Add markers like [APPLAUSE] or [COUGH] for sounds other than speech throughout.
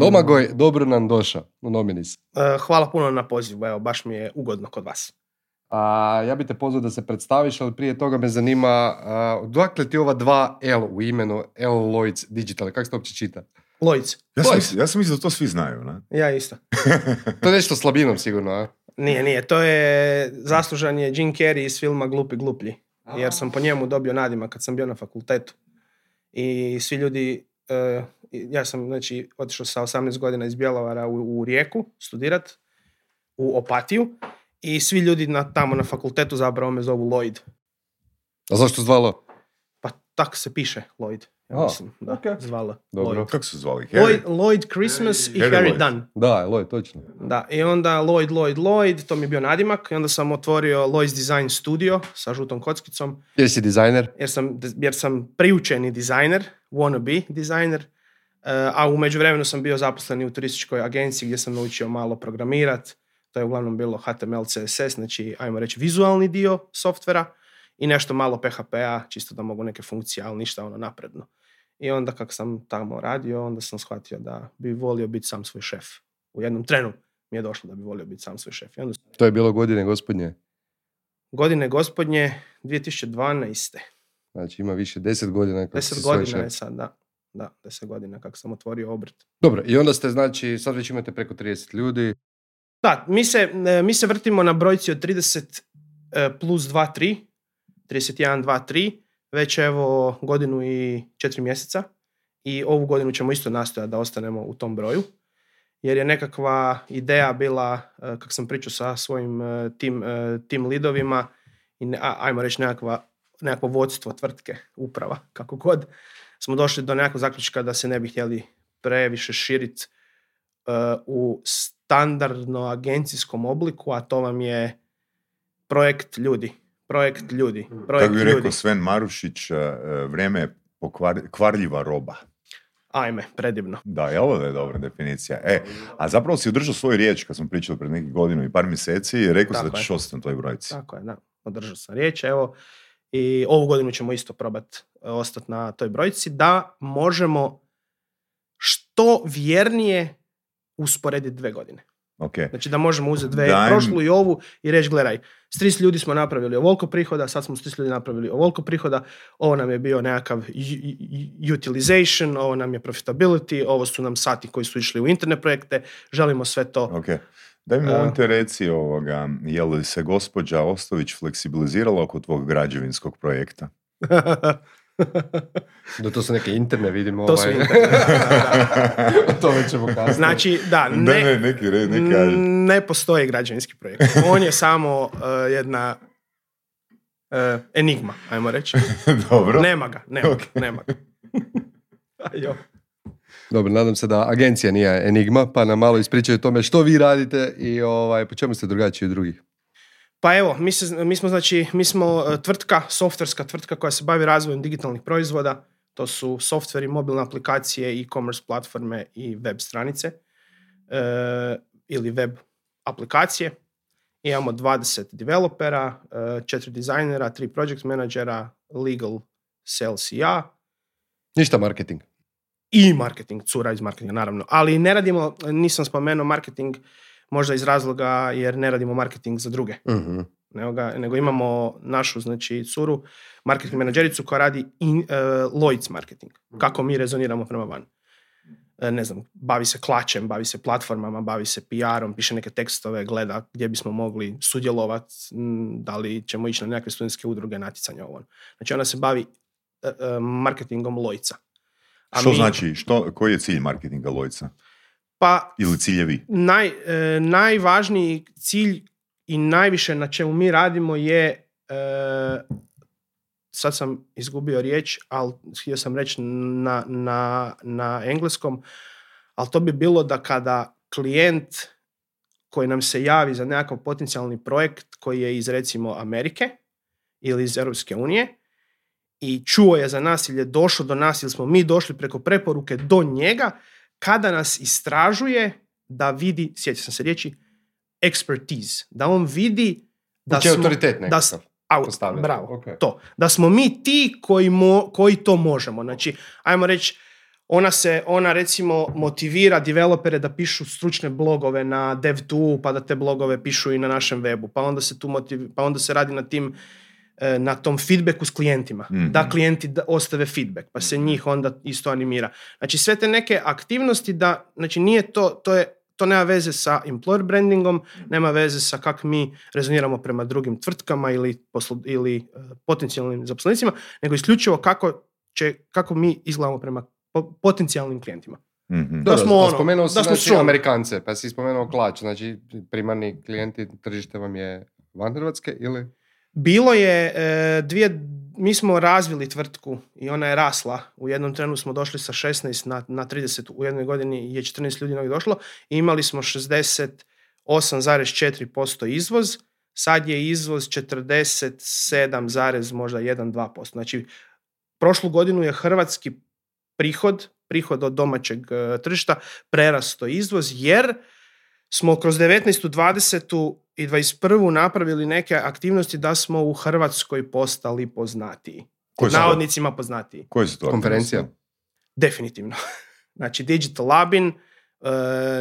Domagoj, dobro nam došao u Nominis. E, hvala puno na pozivu, evo, baš mi je ugodno kod vas. A, ja bi te pozvao da se predstaviš, ali prije toga me zanima, a, odakle ti ova dva L u imenu, L Lloyds Digital, kako se to uopće čita? Lloyds, Ja sam, ja sam mislio da to svi znaju, ne? ja isto. [LAUGHS] To je nešto slabinom sigurno, a? Nije, nije, to je, zaslužan je Jim Carrey iz filma Glupi gluplji. Jer sam po njemu dobio nadima kad sam bio na fakultetu. I svi ljudi, e, ja sam znači otišao sa 18 godina iz Bjelovara u, u Rijeku studirat, u Opatiju. I svi ljudi na, tamo na fakultetu zapravo me zovu Lloyd. A zašto zvalo? Pa tako se piše Lloyd. Ja A, mislim, da, okej. zvala. Dobro. Lloyd. Kako su zvali? Harry? Lloyd, Lloyd Christmas i Harry Harry. Dunn. Da, Lloyd, točno. Da, i onda Lloyd, Lloyd, Lloyd, to mi je bio nadimak. I onda sam otvorio Lloyd's Design Studio sa žutom kockicom. Jesi dizajner? jer sam, jer sam priučeni dizajner, wannabe dizajner, a u međuvremenu sam bio zaposlen i u turističkoj agenciji gdje sam naučio malo programirat. To je uglavnom bilo HTML, CSS, znači ajmo reći vizualni dio softvera i nešto malo PHP-a, čisto da mogu neke funkcije, ali ništa ono napredno. I onda kako sam tamo radio, onda sam shvatio da bi volio biti sam svoj šef. U jednom trenu mi je došlo da bi volio biti sam svoj šef. I onda To je bilo godine gospodnje. godine gospodnje 2012. Znači ima više deset godina. kako si Deset svoj godina šef. je sad, da. Da, deset godina kako sam otvorio obrt. Dobro, i onda ste znači, sad već imate preko 30 ljudi. Da, mi se, e, mi se vrtimo na brojci od 30 e, plus 2, 3, 31, 2, 3, već evo godinu i četiri mjeseca i ovu godinu ćemo isto nastojati da ostanemo u tom broju. Jer je nekakva ideja bila, e, kako sam pričao sa svojim tim, tim lidovima, i ajmo reći nekakva, nekakvo vodstvo tvrtke, uprava, kako god, smo došli do nekakvog zaključka da se ne bi htjeli previše širiti u standardno agencijskom obliku, a to vam je projekt ljudi. Projekt ljudi. Projekt Kako bi ljudi. rekao Sven Marušić, e, e, vrijeme je pokvar- kvarljiva roba. Ajme, predivno. Da, je ovo da je dobra definicija. E, a zapravo si održao svoju riječ kad smo pričali pred nekih godinu i par mjeseci i rekao si da Tako ćeš ostati na toj brojci. Tako je, da. Održao sam riječ, evo. I ovu godinu ćemo isto probati ostati na toj brojci da možemo što vjernije usporediti dve godine. Ok. Znači da možemo uzeti dve, Daj mi- prošlu i ovu i reći gledaj, s 30 ljudi smo napravili ovoliko prihoda, sad smo s 30 ljudi napravili ovoliko prihoda, ovo nam je bio nekakav utilization, ovo nam je profitability, ovo su nam sati koji su išli u interne projekte, želimo sve to. Ok. Daj mi molim te reci ovoga, je li se gospođa Ostović fleksibilizirala oko tvog građevinskog projekta? [LAUGHS] Da to su neke interne, vidimo. To su ovaj. interne, da, [LAUGHS] o tome ćemo kasnije. znači, da, Ne, ne, ne, neki red, neki ne postoji građevinski projekt. On je samo uh, jedna uh, enigma, ajmo reći. [LAUGHS] Dobro. Nema ga, nema ga, Ok. nema ga. Ajo. Dobro, nadam se da agencija nije enigma, pa nam malo ispričaju o tome što vi radite i ovaj, po čemu ste drugačiji od drugih. Pa evo, mi, se, mi smo znači, mi smo e, tvrtka, softverska tvrtka koja se bavi razvojem digitalnih proizvoda. To su softveri, mobilne aplikacije, e-commerce platforme i web stranice e, ili web aplikacije. Imamo 20 developera, e, četiri dizajnera, tri project menadžera, legal, sales i ja Ništa marketing. I marketing, cura iz marketinga naravno. Ali ne radimo, nisam spomenuo marketing možda iz razloga jer ne radimo marketing za druge Mhm. nego, ga, nego imamo našu znači curu, marketing menadžericu koja radi in, uh, Lloyds marketing. Kako mi rezoniramo prema van. E, ne znam, bavi se klačem, bavi se platformama, bavi se PR-om, piše neke tekstove, gleda gdje bismo mogli sudjelovati, da li ćemo ići na nekakve studentske udruge, natjecanja ovo. ono. Znači ona se bavi e, marketingom Lloydsa. A Što mi- znači, što, koji je cilj marketinga Lojca? Pa Ili ciljevi? naj, e, najvažniji cilj i najviše na čemu mi radimo je e, sad sam izgubio riječ, ali htio sam reći na, na, na engleskom, ali to bi bilo da kada klijent koji nam se javi za nekakav potencijalni projekt koji je iz recimo Amerike ili iz Europske unije i čuo je za nas ili je došao do nas ili smo mi došli preko preporuke do njega, kada nas istražuje da vidi, sjeća sam se riječi, expertise. Da on vidi da Znači smo... autoritet da, nekakav. bravo, to. Da smo mi ti koji, mo, koji to možemo. Znači, ajmo reći, ona se, ona recimo motivira developere da pišu stručne blogove na dev pa da te blogove pišu i na našem webu, pa onda se tu motiv, pa onda se radi na tim na tom feedbacku s klijentima, Mhm. da klijenti da ostave feedback, pa se njih onda isto animira. Znači sve te neke aktivnosti da, znači nije to, to je to nema veze sa employer brandingom, nema veze sa kako mi rezoniramo prema drugim tvrtkama ili, poslu, ili e, potencijalnim zaposlenicima, nego isključivo kako, će, kako mi izgledamo prema po- potencijalnim klijentima. Mhm. Da smo a ono, spomenuo si da smo znači. Amerikance, pa si spomenuo klač, znači primarni klijenti tržište vam je van Hrvatske ili? Bilo je e, dvije, mi smo razvili tvrtku i ona je rasla. U jednom trenu smo došli sa 16 na, na 30, u jednoj godini je 14 ljudi novih došlo i imali smo 68,4% izvoz, sad je izvoz 47, zarez možda 1-2%. Znači, prošlu godinu je hrvatski prihod, prihod od domaćeg e, tržišta prerasto izvoz jer smo kroz 19. 20. i 21. napravili neke aktivnosti da smo u Hrvatskoj postali poznatiji. To? Navodnicima poznatiji. Koje su to? Konferencija? Definitivno. [LAUGHS] Znači Digital Labin, e,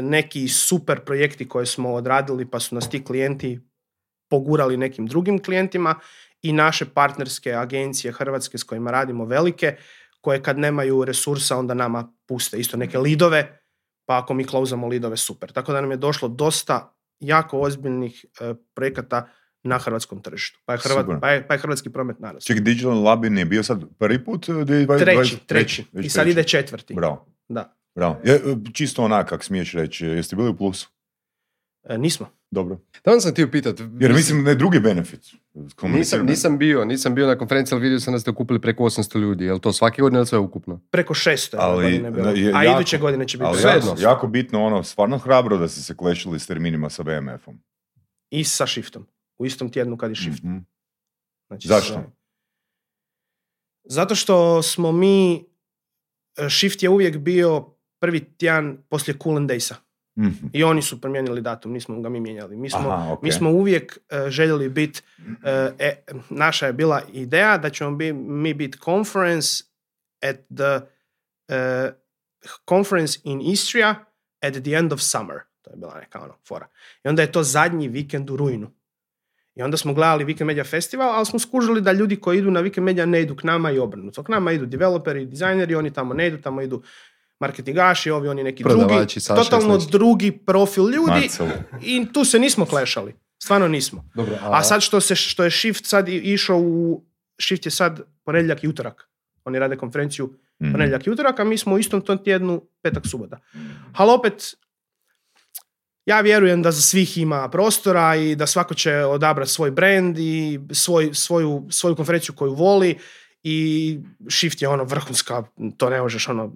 neki super projekti koje smo odradili pa su nas ti klijenti pogurali nekim drugim klijentima i naše partnerske agencije hrvatske s kojima radimo velike, koje kad nemaju resursa onda nama puste isto neke lidove, pa ako mi klauzamo lidove super. Tako da nam je došlo dosta jako ozbiljnih e, projekata na hrvatskom tržištu. Pa je, Hrvat, pa je, pa je hrvatski promet narastao. Čekaj, Digital Labin je bio sad prvi put? e, 2020? Treći, treći. već I sad treći. ide četvrti. Bravo. Da. Bravo. Je, e, čisto onak, kak smiješ reći, jeste bili u plusu? E, nismo. Dobro. Tamo sam htio pitat. Jer mislim da je drugi benefit. Nisam, nisam bio, nisam bio na konferenciji, ali vidio sam da ste okupili preko 800 ljudi. Je li to svake godine ili sve ukupno? Preko 600 je ove Ali, godine bilo. da, je A jako- iduće godine će biti Ali Sve jako, jako bitno ono, stvarno hrabro da ste se klešili s terminima sa BMF-om. i sa shiftom. U istom tjednu kad je shift. Mhm. Znači, Zašto? sve. Zato što smo mi, e, shift je uvijek bio prvi tjedan poslije Cool and Daysa. Mhm. I oni su promijenili datum, nismo ga mi mijenjali. Mi smo, Aha, ok. mi smo uvijek e, željeli biti, e, naša je bila ideja da ćemo bi, mi biti conference at the e, conference in Istria at the end of summer. To je bila neka ono, fora. I onda je to zadnji vikend u rujnu. I onda smo gledali Weekend Media Festival, ali smo skužili da ljudi koji idu na Weekend Media ne idu k nama i obrnuto. K nama idu developeri, dizajneri, oni tamo ne idu, tamo idu marketingaši, ovi oni neki drugi. Prodavači sa Totalno 16. drugi profil ljudi Marcel. i tu se nismo klešali. Stvarno nismo. Dobro, A sad što, se, što je Shift sad išao u... Shift je sad ponedjeljak i utorak. Oni rade konferenciju Mhm. ponedjeljak i utorak, a mi smo u istom tom tjednu petak subota. Ali opet, ja vjerujem da za svih ima prostora i da svako će odabrati svoj brand i svoj, svoju, svoju konferenciju koju voli i Shift je ono vrhunska, to ne možeš ono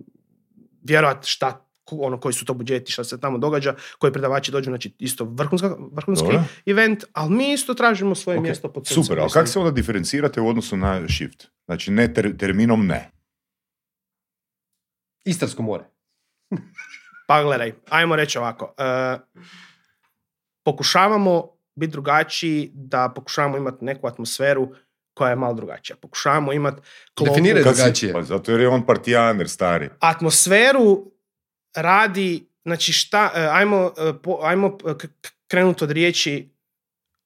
vjerovat šta ono koji su to budžeti, šta se tamo događa, koji predavači dođu, znači isto vrhunska, vrhunski Dobro. event, ali mi isto tražimo svoje Ok, mjesto pod suncem, Super, ali kako se onda diferencirate u odnosu na shift? Znači ne ter- terminom ne. Istarsko more. [LAUGHS] Pa gledaj, ajmo reći ovako. e, pokušavamo biti drugačiji, da pokušavamo imati neku atmosferu koja je malo drugačija. Pokušavamo imati klopu. Definiraj drugačije. Pa zato jer je on partijaner stari. Atmosferu radi, znači šta, e, ajmo, e, ajmo krenuti od riječi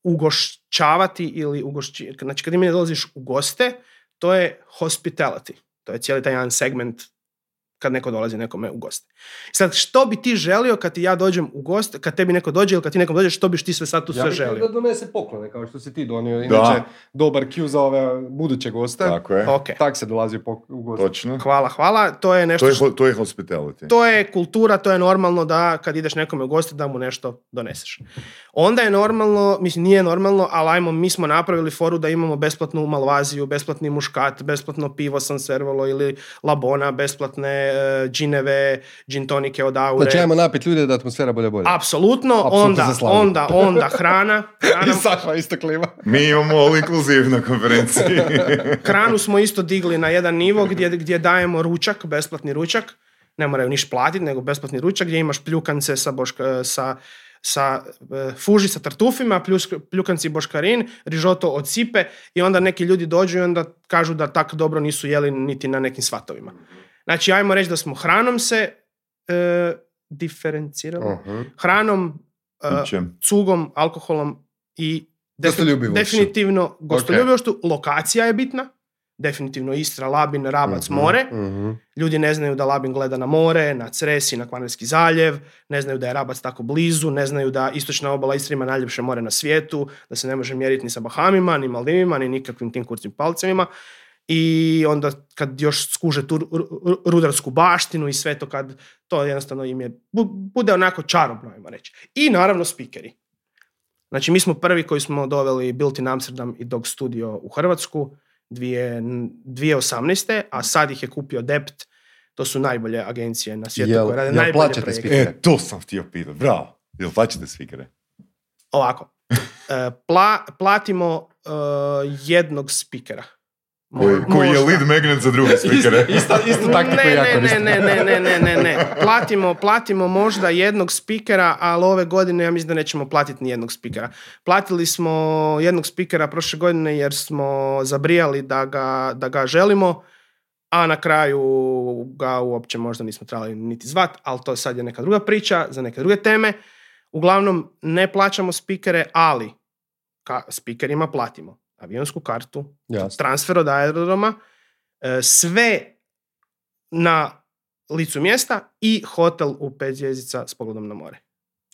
ugošćavati ili ugošći, znači kad mi dolaziš u goste, to je hospitality. To je cijeli taj jedan segment kad neko dolazi nekome u goste. Sad, što bi ti želio kad ti ja dođem u goste, kad tebi neko dođe ili kad ti nekom dođeš, što biš ti sve sad tu Ja sve bih htio želio? da donese poklone, kao što si ti donio. Da. Inače, dobar cue za ove buduće goste. Tako je. Ok, Tak se dolazi po- u goste. Točno. hvala, hvala. To je nešto To je, što- to je hospitality. to je kultura, to je normalno da kad ideš nekome u goste da mu nešto doneseš. Onda je normalno, mislim nije normalno, ali ajmo, mi smo napravili foru da imamo besplatnu malvaziju, besplatni muškat, besplatno pivo San Servolo ili Labona, besplatne džineve, džin tonike od Aure. Znači, ajmo napit ljude da atmosfera bude bolja. Apsolutno, onda, onda, onda hrana. [LAUGHS] Hrana, I Saša isto klima. Mi imamo all inclusive na konferenciji. [LAUGHS] Hranu smo isto digli na jedan nivo gdje, gdje dajemo ručak, besplatni ručak. Ne moraju niš platiti, nego besplatni ručak gdje imaš pljukance sa, boška, sa, sa e, fuži sa tartufima, plus, pljukanci boškarin, rižoto od sipe i onda neki ljudi dođu i onda kažu da tako dobro nisu jeli niti na nekim svatovima. Znači, ajmo reći da smo hranom se e, diferencirali. Mhm. Hranom, e, Pićem. cugom, alkoholom i defi- definitivno gostoljubivošću. Lokacija je bitna. Definitivno Istra, Labin, Rabac, Mhm, more. mhm. Ljudi ne znaju da Labin gleda na more, na Cresi, na Kvarnerski zaljev, ne znaju da je Rabac tako blizu, ne znaju da istočna obala Istre ima najljepše more na svijetu, da se ne može mjeriti ni sa Bahamima, ni Maldivima, ni nikakvim tim kurcim palcevima. I onda kad još skuže tu ru- ru- rudarsku baštinu i sve to kad to jednostavno im je, bu- bude onako čarobno, ajmo reći. I naravno spikeri. Znači mi smo prvi koji smo doveli Built in Amsterdam i Dog Studio u Hrvatsku dvije, 2018. a sad ih je kupio Dept, to su najbolje agencije na svijetu Jel- koje rade jel najbolje plaćate projekte. spikere? E, to sam htio pitati, bravo. Jel plaćate spikere? Ovako, [LAUGHS] e, pla- platimo e, jednog spikera. Koji, koji je lead magnet za druge spikere. Isto, isto taktiku ne, ja ne, ne, ne, ne, ne, ne, ne. Platimo, platimo možda jednog spikera, ali ove godine ja mislim da nećemo platiti ni jednog spikera. Platili smo jednog spikera prošle godine jer smo zabrijali da ga, da ga želimo, a na kraju ga uopće možda nismo trebali niti zvat, ali to sad je neka druga priča za neke druge teme. Uglavnom, ne plaćamo spikere, ali ka, spikerima platimo avionsku kartu, Jasno. transfer od aerodroma, e, sve na licu mjesta i hotel u pet zvjezdica s pogledom na more.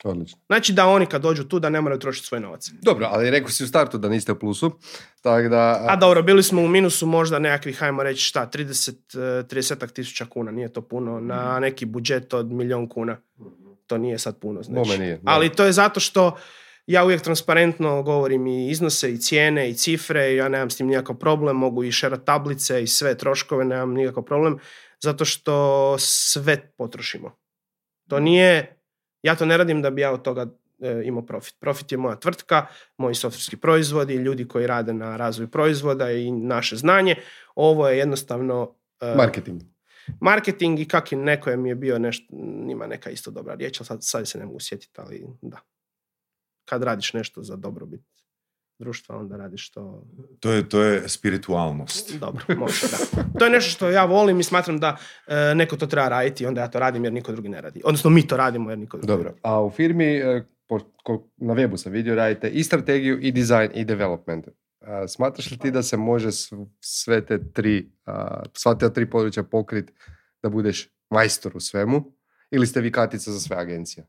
Odlično. Znači da oni kad dođu tu da ne moraju trošiti svoj novac. Dobro, ali rekao si u startu da niste u plusu, tako da... A dobro, bili smo u minusu možda nekakvih, hajmo reći šta, 30, eh, 30 tisuća kuna, nije to puno, na neki budžet od milijun kuna. To nije sad puno, znači. Nije. Ali to je zato što ja uvijek transparentno govorim i iznose i cijene i cifre, ja nemam s tim nikakav problem, mogu i šerat tablice i sve troškove, nemam nikakav problem, zato što sve potrošimo. To nije, ja to ne radim da bi ja od toga e, imao profit. Profit je moja tvrtka, moji softverski proizvodi, ljudi koji rade na razvoju proizvoda i naše znanje. Ovo je jednostavno e, Marketing. marketing i kak i neko je mi je bio nešto, ima neka isto dobra riječ, ali sad, sad se ne mogu sjetiti, ali da. Kad radiš nešto za dobrobit društva, onda radiš to To je, to je spiritualnost. dobro, može, da. To je nešto što ja volim i smatram da e, neko to treba raditi i onda ja to radim jer niko drugi ne radi. Odnosno mi to radimo jer niko drugi ne Dobro. radi. A u firmi, e, po- ko- na webu sam vidio, radite i strategiju, i design, i development. A, smatraš li ti da se može sve te tri, a, sva te tri područja pokrit da budeš majstor u svemu? Ili ste vi katica za sve agencije?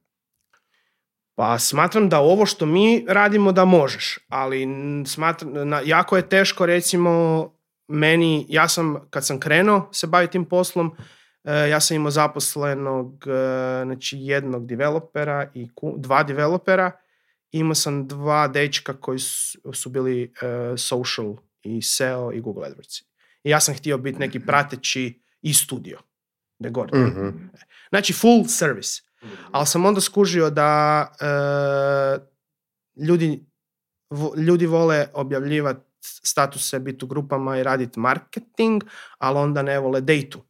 Pa smatram da ovo što mi radimo da možeš, ali smatram, na, jako je teško recimo meni, ja sam kad sam krenuo se baviti tim poslom, e, ja sam imao zaposlenog e, znači jednog developera i ku- dva developera, imao sam dva dečka koji su, su bili e, social i SEO i Google AdWords. I ja sam htio biti neki prateći i studio. De gore. Mhm. Znači full service. Ali sam onda skužio da e, ljudi, vo- ljudi vole objavljivati statuse, biti u grupama i raditi marketing, ali onda ne vole dejtu.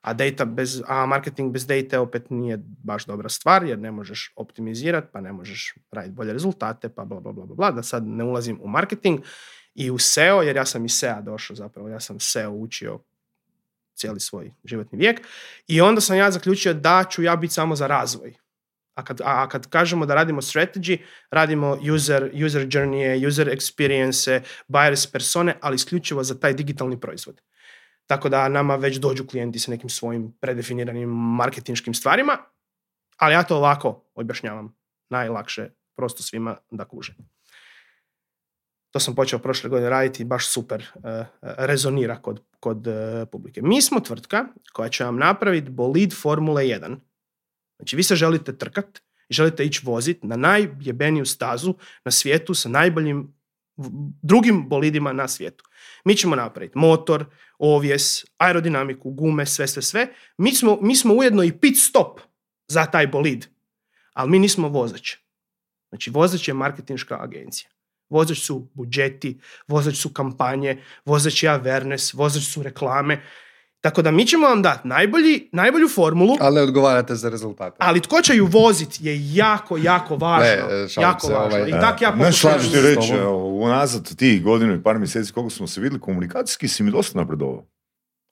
A, data bez, a marketing bez date opet nije baš dobra stvar, jer ne možeš optimizirati, pa ne možeš raditi bolje rezultate, pa bla, bla, bla, bla, bla, da sad ne ulazim u marketing i u SEO, jer ja sam iz SEA došao zapravo, ja sam SEO učio cijeli svoj životni vijek. I onda sam ja zaključio da ću ja biti samo za razvoj. A kad, a kad kažemo da radimo strategy, radimo user, user journey, user experience, buyers persone, ali isključivo za taj digitalni proizvod. Tako da nama već dođu klijenti sa nekim svojim predefiniranim marketinškim stvarima, ali ja to ovako objašnjavam. Najlakše, prosto svima da kuže. To sam počeo prošle godine raditi i baš super eh, rezonira kod, kod eh, publike. Mi smo tvrtka koja će vam napraviti bolid Formule 1. Znači vi se želite trkat želite ići vozit na najjebeniju stazu na svijetu sa najboljim drugim bolidima na svijetu. Mi ćemo napraviti motor, ovjes, aerodinamiku, gume, sve, sve, sve. Mi smo, mi smo ujedno i pit stop za taj bolid, ali mi nismo vozač. Znači vozač je marketinška agencija. Vozač su budžeti, vozač su kampanje, vozač je awareness, vozač su reklame. Tako da mi ćemo vam dati najbolji, najbolju formulu, Ali ne odgovarate za rezultate. ali tko će ju vozit je jako, jako važno. Ne, jako se, važno. ovaj, I tak ja Znaš, šta ću ti reći, unazad tih godinu i par mjeseci koliko smo se vidjeli, komunikacijski si mi dosta napredovao.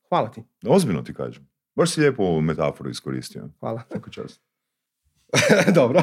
Hvala ti. Ozbiljno ti kažem. Baš si lijepo ovu metaforu iskoristio. Hvala. Tako čast. [LAUGHS] Dobro.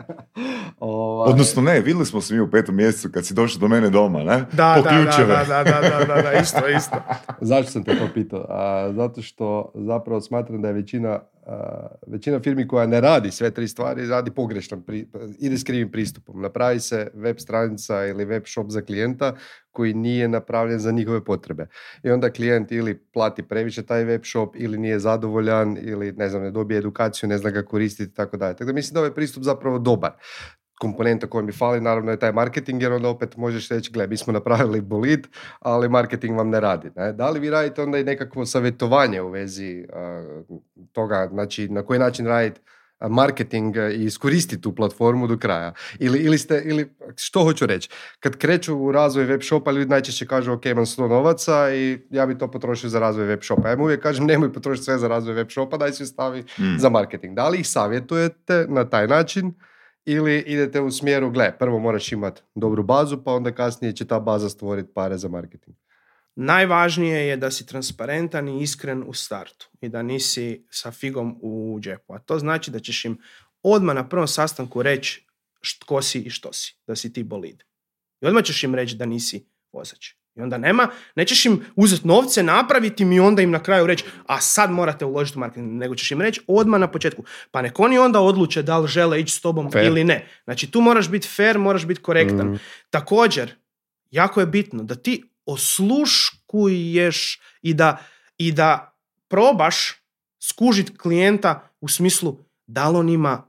[LAUGHS] Ovaj, Odnosno ne, vidjeli smo se mi u petom mjesecu kad si došao do mene doma, ne? Da, Po da, ključeve. da, da, da, da, da, isto, isto. [LAUGHS] Zašto sam te to pitao? A, zato što zapravo smatram da je većina, a, većina firmi koja ne radi sve tri stvari, radi pogrešno, pri, ide s krivim pristupom. Napravi se web stranica ili web shop za klijenta koji nije napravljen za njihove potrebe. I onda klijent ili plati previše taj web shop ili nije zadovoljan ili ne znam, ne dobije edukaciju, ne zna ga koristiti i tako dalje. Tako da mislim da je ovaj pristup zapravo dobar komponenta koja mi fali naravno je taj marketing jer onda opet možeš reći gle mi smo napravili bolid ali marketing vam ne radi. Ne? Da li vi radite onda i nekakvo savjetovanje u vezi a, toga znači na koji način raditi marketing i iskoristiti tu platformu do kraja. Ili, ili ste, ili što hoću reći, kad kreću u razvoj web shopa, ljudi najčešće kažu ok, imam 100 novaca i ja bi to potrošio za razvoj web shopa. Ja im uvijek kažem nemoj potrošiti sve za razvoj web shopa, daj si stavi Mm. za marketing. Da li ih savjetujete na taj način ili idete u smjeru, gle, prvo moraš imati dobru bazu, pa onda kasnije će ta baza stvoriti pare za marketing. Najvažnije je da si transparentan i iskren u startu i da nisi sa figom u džepu. A to znači da ćeš im odmah na prvom sastanku reći tko si i što si, da si ti bolid. I odmah ćeš im reći da nisi vozač. I onda nema, nećeš im uzeti novce, napraviti im i onda im na kraju reći, a sad morate uložiti u marketing, nego ćeš im reći odmah na početku. Pa nek oni onda odluče da li žele ići s tobom Fair. ili ne. Znači tu moraš biti fair, moraš biti korektan. Mm. Također, jako je bitno da ti osluškuješ i da, i da probaš skužiti klijenta u smislu da li on ima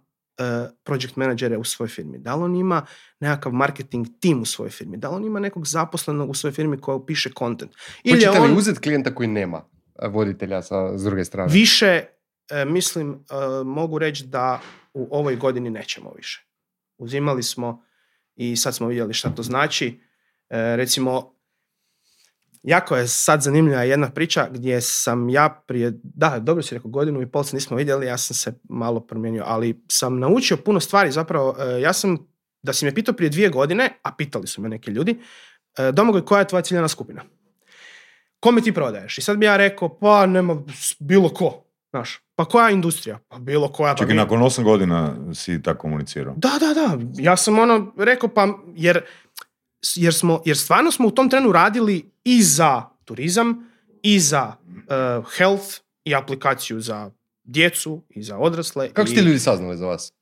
project menadžere u svojoj firmi, da li on ima nekakav marketing tim u svojoj firmi, da li on ima nekog zaposlenog u svojoj firmi koji piše content. Ili Hoćete li on uzeti klijenta koji nema a, voditelja sa, s druge strane? više, e, mislim, mogu reći da u ovoj godini nećemo više. Uzimali smo i sad smo vidjeli šta to znači. Recimo, jako je sad zanimljiva jedna priča gdje sam ja prije, da, dobro si rekao, godinu i pol se nismo vidjeli, ja sam se malo promijenio, ali sam naučio puno stvari, zapravo, e, ja sam, da si me pitao prije dvije godine, a pitali su me neki ljudi, e, Domagoj, koja je tvoja ciljana skupina? Kome ti prodaješ? I sad bi ja rekao, pa nema, bilo ko, znaš, pa koja industrija? Pa bilo koja. Pa i mi- nakon 8 godina si tako komunicirao. da, da, da. Ja sam ono rekao pa jer, jer, smo, jer stvarno smo u tom trenu radili i za turizam, i za uh, health, i aplikaciju za djecu, i za odrasle. Kako i, su ti ljudi saznali za vas?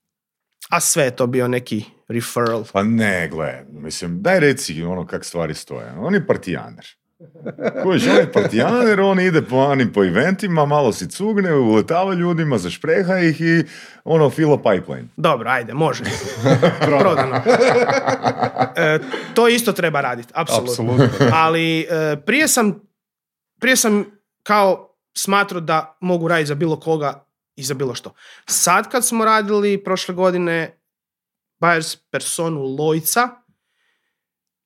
A sve je to bio neki referral. Pa ne, gle, mislim, daj reci ono kak stvari stoje. On je partijaner. Kojiš, on je partijaner, on ide po ani po eventima, malo si cugne, uletava ljudima, zašpreha ih i ono fila pipeline. Dobro, ajde, može. [LAUGHS] Prodano. E, to isto treba raditi, apsolutno. Apsolutno. Ali e, prije sam prije sam kao smatrao da mogu raditi za bilo koga i za bilo što. Sad kad smo radili prošle godine buyers personu Lojca,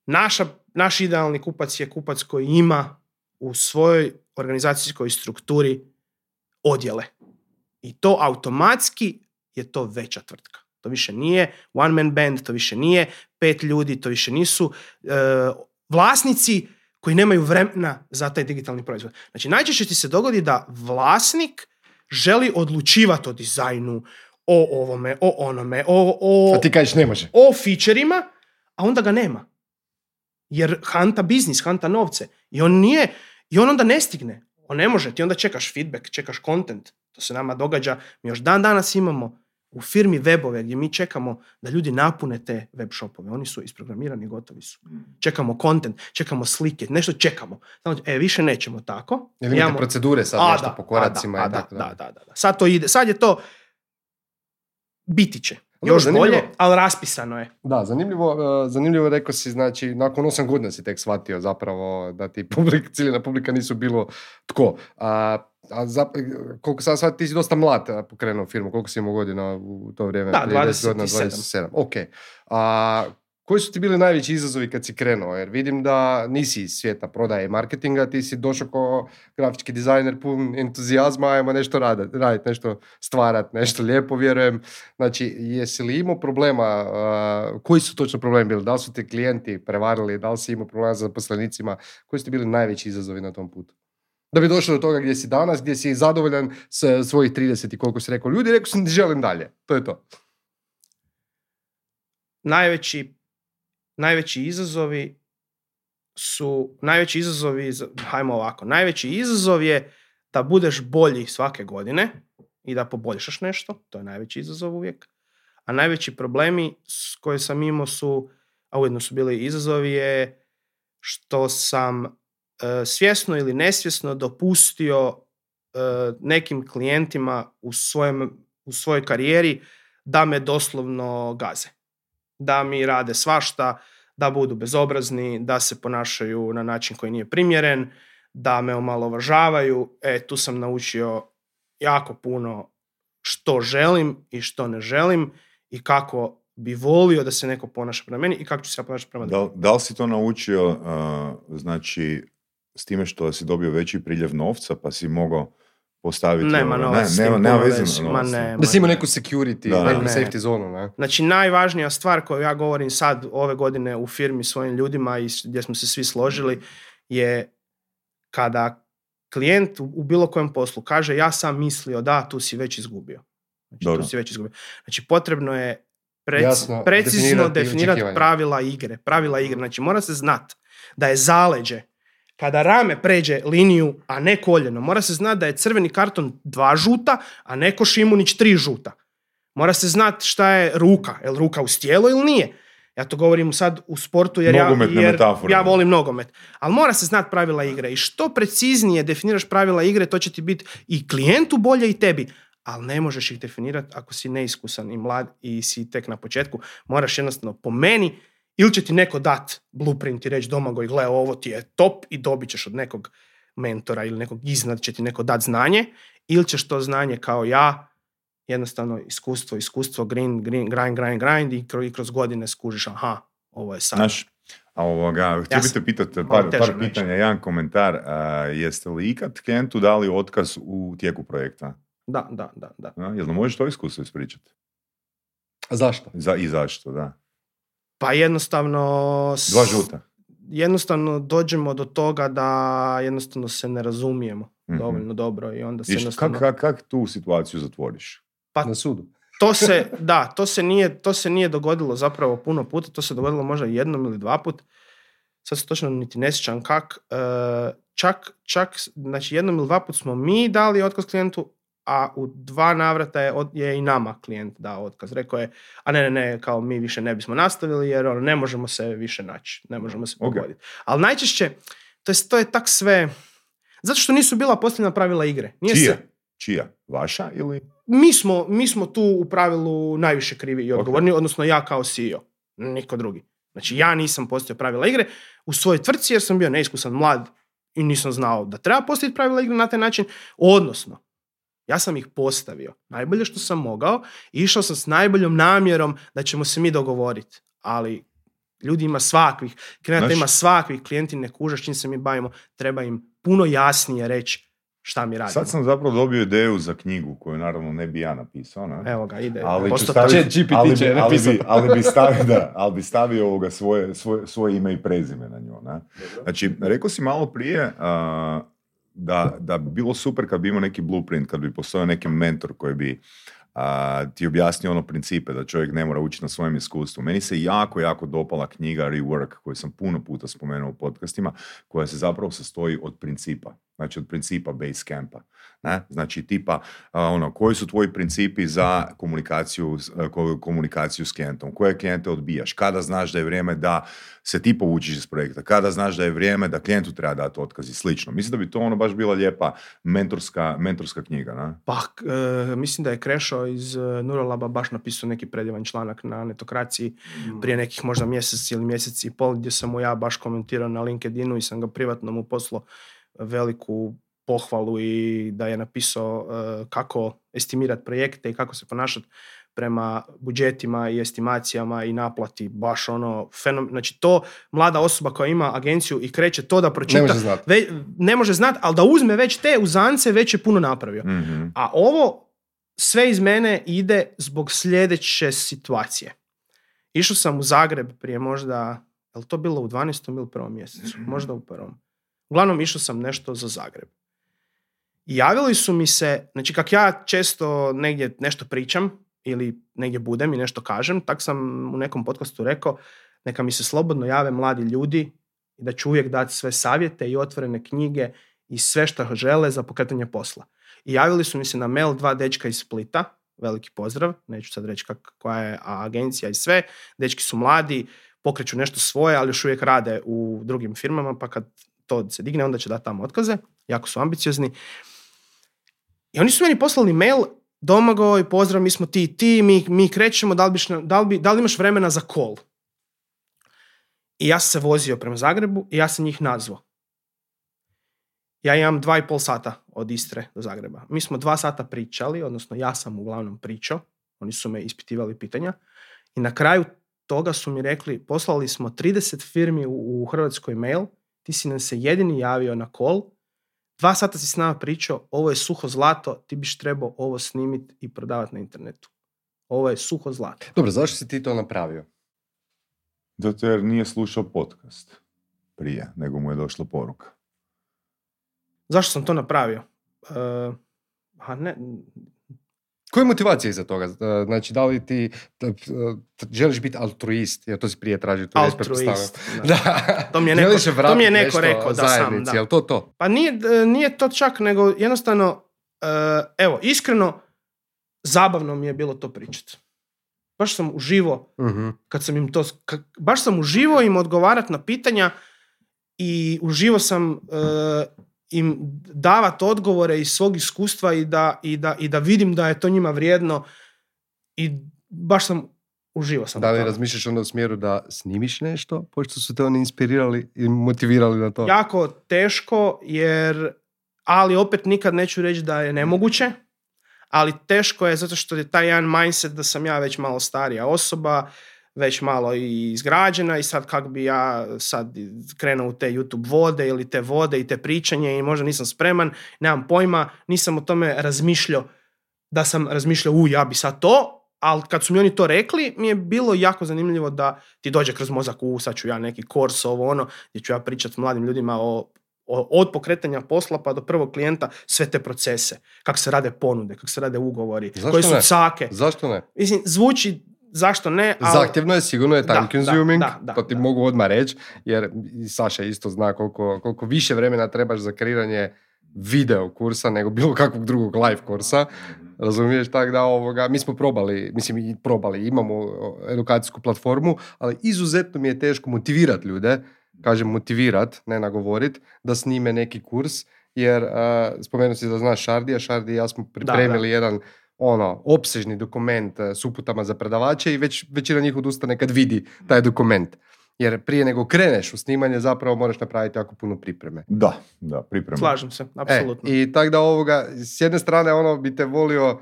naša, naš idealni kupac je kupac koji ima u svojoj organizacijskoj strukturi odjele. I to automatski je to veća tvrtka. To više nije one man band, to više nije pet ljudi, to više nisu e, vlasnici koji nemaju vremena za taj digitalni proizvod. Znači, najčešće ti se dogodi da vlasnik želi odlučivati o dizajnu, o ovome, o onome, o, o, A ti kažeš ne može. o featureima, a onda ga nema. Jer hanta biznis, hanta novce. I on nije, i on onda ne stigne. On ne može, ti onda čekaš feedback, čekaš content. To se nama događa. Mi još dan danas imamo u firmi webove gdje mi čekamo da ljudi napune te web shopove. Oni su isprogramirani, gotovi su. Čekamo content, čekamo slike, nešto čekamo. Znači, e, više nećemo tako. Imate Imamo- procedure sad A, nešto da, po a, koracima da, i da, tako da, da, da, da. Sad to ide, sad je to biti će. Još zanimljivo. bolje, ali raspisano je. Da, zanimljivo, uh, zanimljivo rekao si, znači, nakon osam godina si tek shvatio zapravo da ti [LAUGHS] publik, ciljena publika nisu bilo tko. A, a za, koliko sam shvatio, ti si dosta mlad pokrenuo firmu, koliko si imao godina u to vrijeme? Da, Prije 10 godina, 27. 27. Ok. A, koji su ti bili najveći izazovi kad si krenuo? Jer vidim da nisi iz svijeta prodaje i marketinga, ti si došao kao grafički dizajner pun entuzijazma, ajmo nešto raditi, radit, nešto stvarat, nešto lijepo, vjerujem. Znači, jesi li imao problema, koji su točno problemi bili? Da li su te klijenti prevarili, da li si imao problema sa zaposlenicima? Koji su ti bili najveći izazovi na tom putu? Da bi došao do toga gdje si danas, gdje si zadovoljan s svojih 30 i koliko si rekao ljudi, rekao sam ti želim dalje. To je to. najveći, najveći izazovi su, najveći izazovi, za- hajmo ovako, najveći izazov je da budeš bolji svake godine i da poboljšaš nešto, to je najveći izazov uvijek. A najveći problemi s koje sam imao su, a ujedno su bili izazovi je što sam e, svjesno ili nesvjesno dopustio e, nekim klijentima u, svojem, u svojoj karijeri da me doslovno gaze. Da mi rade svašta, da budu bezobrazni, da se ponašaju na način koji nije primjeren, da me omalovažavaju. E, tu sam naučio jako puno što želim i što ne želim i kako bi volio da se neko ponaša prema meni i kako ću se ja ponašati prema Da, da li si to naučio, uh, znači, s time što si dobio veći priljev novca, pa si mogao postaviti... Nema ono- novac s ne, tim nema, nema veze novac, ma ne. ne. Da si imao neku security, Da, neku ne. safety zonu, ne? Znači, najvažnija stvar koju ja govorim sad ove godine u firmi svojim ljudima i gdje smo se svi složili je kada klijent u, bilo kojem poslu kaže ja sam mislio da, tu si već izgubio. Znači, Dobro. tu si već izgubio. Znači, potrebno je prec- Jasno precizno definirati definirati pravila igre. Pravila igre. Znači, mora se znat da je zaleđe kada rame pređe liniju, a ne koljeno. Mora se znat da je crveni karton dva žuta, a neko Šimunić tri žuta. Mora se znat šta je ruka. Je li ruka uz tijelo ili nije? Ja to govorim sad u sportu jer, ja, jer ja volim nogomet. Ali mora se znat pravila igre. I što preciznije definiraš pravila igre, to će ti biti i klijentu bolje i tebi. Ali ne možeš ih definirati ako si neiskusan i mlad i si tek na početku. Moraš jednostavno po meni ili će ti neko dat blueprint i reći Domagoj, gle, ovo ti je top i dobit ćeš od nekog mentora ili nekog iznad će ti neko dat znanje ili ćeš to znanje kao ja jednostavno iskustvo, iskustvo, grind, grind, grind, grind, grind i kro- i kroz godine skužiš, aha, ovo je sad. Znaš, a ovoga, htio Ja bih te pitati par, par pitanja, jedan komentar. A, jeste li ikad klijentu dali otkaz u tijeku projekta? Da, da, da, da. A, jel možeš to iskustvo ispričati? A zašto? Za, I zašto, da. Pa jednostavno... Dva žuta. Jednostavno dođemo do toga da jednostavno se ne razumijemo Mhm. dovoljno dobro i onda se I jednostavno... kak, kak, kak tu situaciju zatvoriš? Pa Na sudu. to se, da, to se, nije, to se nije dogodilo zapravo puno puta, to se dogodilo možda jednom ili dva put. Sad se točno niti ne sjećam kak. E, čak, čak, znači jednom ili dva put smo mi dali otkaz klijentu, a u dva navrata je, je i nama klijent dao otkaz. Rekao je, a ne, ne, ne, kao mi više ne bismo nastavili jer ono, ne možemo se više naći, ne možemo se Ok. pogoditi. Ali najčešće, to je, to je tak sve, zato što nisu bila postavljena pravila igre. Nije Čija? se, Čija? Vaša ili? mi smo, mi smo tu u pravilu najviše krivi i odgovorni, odnosno ja kao CEO, niko drugi. Znači ja nisam postavio pravila igre u svojoj tvrtci jer sam bio neiskusan mlad i nisam znao da treba postaviti pravila igre na taj način, odnosno ja sam ih postavio najbolje što sam mogao i išao sam s najboljom namjerom da ćemo se mi dogovoriti, ali ljudi ima svakvih, klijenata Znaš- ima svakvih, klijenti ne kuže s čim se mi bavimo, treba im puno jasnije reći šta mi radimo. Sad sam zapravo dobio ideju za knjigu koju naravno ne bi ja napisao. Ne? Evo ga, ide. ali staviti, GPT ali, će ali, bi, ali bi [LAUGHS] stavio, da, ali bi stavio ovoga svoje, svoje, svoje ime i prezime na nju. Ne? Znači, rekao si malo prije a, da, da bi bilo super kad bi imao neki blueprint, kad bi postojao neki mentor koji bi a, ti objasnio ono principe da čovjek ne mora učiti na svojem iskustvu. Meni se jako, jako dopala knjiga Rework koju sam puno puta spomenuo u podcastima, koja se zapravo sastoji od principa. Znači od principa Basecampa. Ne? Znači tipa ono, koji su tvoji principi za komunikaciju, ko- komunikaciju s klijentom, koje klijente odbijaš, kada znaš da je vrijeme da se ti povučiš iz projekta, kada znaš da je vrijeme da klijentu treba dati otkaz i slično. Mislim da bi to ono baš bila lijepa mentorska, mentorska knjiga. Ne? Pa, k- e, mislim da je Krešo iz e, Neurolaba baš napisao neki predivan članak na netokraciji prije nekih možda mjesec ili mjesec i pol gdje sam mu ja baš komentirao na LinkedInu i sam ga privatno mu poslao veliku pohvalu i da je napisao e, kako estimirati projekte i kako se ponašati prema budžetima i estimacijama i naplati, baš ono, fenom, znači to mlada osoba koja ima agenciju i kreće to da pročita, Ne može znati. ve- ne može znati, ali da uzme već te uzance, već je puno napravio. Mhm. A ovo sve iz mene ide zbog sljedeće situacije. Išao sam u Zagreb prije možda, je li to bilo u 12. ili prvom mjesecu? Možda u prvom. Uglavnom išao sam nešto za Zagreb. I javili su mi se, znači kak ja često negdje nešto pričam ili negdje budem i nešto kažem, tak sam u nekom podcastu rekao, neka mi se slobodno jave mladi ljudi i da ću uvijek dati sve savjete i otvorene knjige i sve što žele za pokretanje posla. I javili su mi se na mail dva dečka iz Splita, veliki pozdrav, neću sad reći kak, koja je agencija i sve, dečki su mladi, pokreću nešto svoje, ali još uvijek rade u drugim firmama, pa kad to se digne, onda će dati tamo otkaze, jako su ambiciozni. I oni su meni poslali mail, Domagoj, pozdrav, mi smo ti i ti, mi, mi krećemo, da li, biš, da, li da li imaš vremena za kol? I ja sam se vozio prema Zagrebu i ja sam njih nazvao. Ja imam dva i pol sata od Istre do Zagreba. Mi smo dva sata pričali, odnosno ja sam uglavnom pričao, oni su me ispitivali pitanja i na kraju toga su mi rekli, poslali smo 30 firmi u Hrvatskoj mail, ti si nam se jedini javio na kol, dva sata si s nama pričao, ovo je suho zlato, ti biš trebao ovo snimiti i prodavati na internetu. Ovo je suho zlato. Dobro, zašto si ti to napravio? Zato jer nije slušao podcast prije, nego mu je došla poruka. Zašto sam to napravio? Uh, a ne, Koja je motivacija iza toga? E, Znači, da li ti želiš biti altruist? Jer to si prije tražio. Je Altruist, da. Da. To mi je neko- to mi je neko rekao da sam, da. Jel to to? Pa nije, nije to čak, nego jednostavno, e, evo, iskreno, zabavno mi je bilo to pričati. Baš sam uživo, Mhm. kad sam im to, baš sam uživo im odgovarat na pitanja i uživo sam e, im davat odgovore iz svog iskustva i da, i, da, i da vidim da je to njima vrijedno i baš sam uživo sam. Da li razmišljaš onda u smjeru da snimiš nešto, pošto su te oni inspirirali i motivirali na to? jako teško jer ali opet nikad neću reći da je nemoguće ali teško je zato što je taj jedan mindset da sam ja već malo starija osoba već malo i izgrađena i sad kako bi ja sad krenuo u te YouTube vode ili te vode i te pričanje i možda nisam spreman, nemam pojma, nisam o tome razmišljao da sam razmišljao u ja bi sad to, ali kad su mi oni to rekli, mi je bilo jako zanimljivo da ti dođe kroz mozak u sad ću ja neki kurs ovo ono, gdje ću ja pričati s mladim ljudima o, o- od pokretanja posla pa do prvog klijenta sve te procese, kako se rade ponude, kako se rade ugovori, Zašto koje su ne? cake. Zašto ne? Mislim, zvuči zašto ne, ali... Zahtjevno je, sigurno je time Da, consuming, da, da, to ti da. mogu odmah reći, jer Saša isto zna koliko, koliko više vremena trebaš za kreiranje video kursa nego bilo kakvog drugog live kursa. Razumiješ, tako da ovoga, mi smo probali, mislim i probali, imamo edukacijsku platformu, ali izuzetno mi je teško motivirati ljude, kažem motivirat, ne nagovorit, da snime neki kurs, jer uh, spomenuo si da znaš Šardija, Šardi i ja smo pripremili jedan ono, opsežni dokument eh, s uputama za predavače i već većina njih odustane kad vidi taj dokument. Jer prije nego kreneš u snimanje zapravo moraš napraviti jako puno pripreme. Da, da, priprema. Slažem se, apsolutno. E, I tako da ovoga, s jedne strane ono bi te volio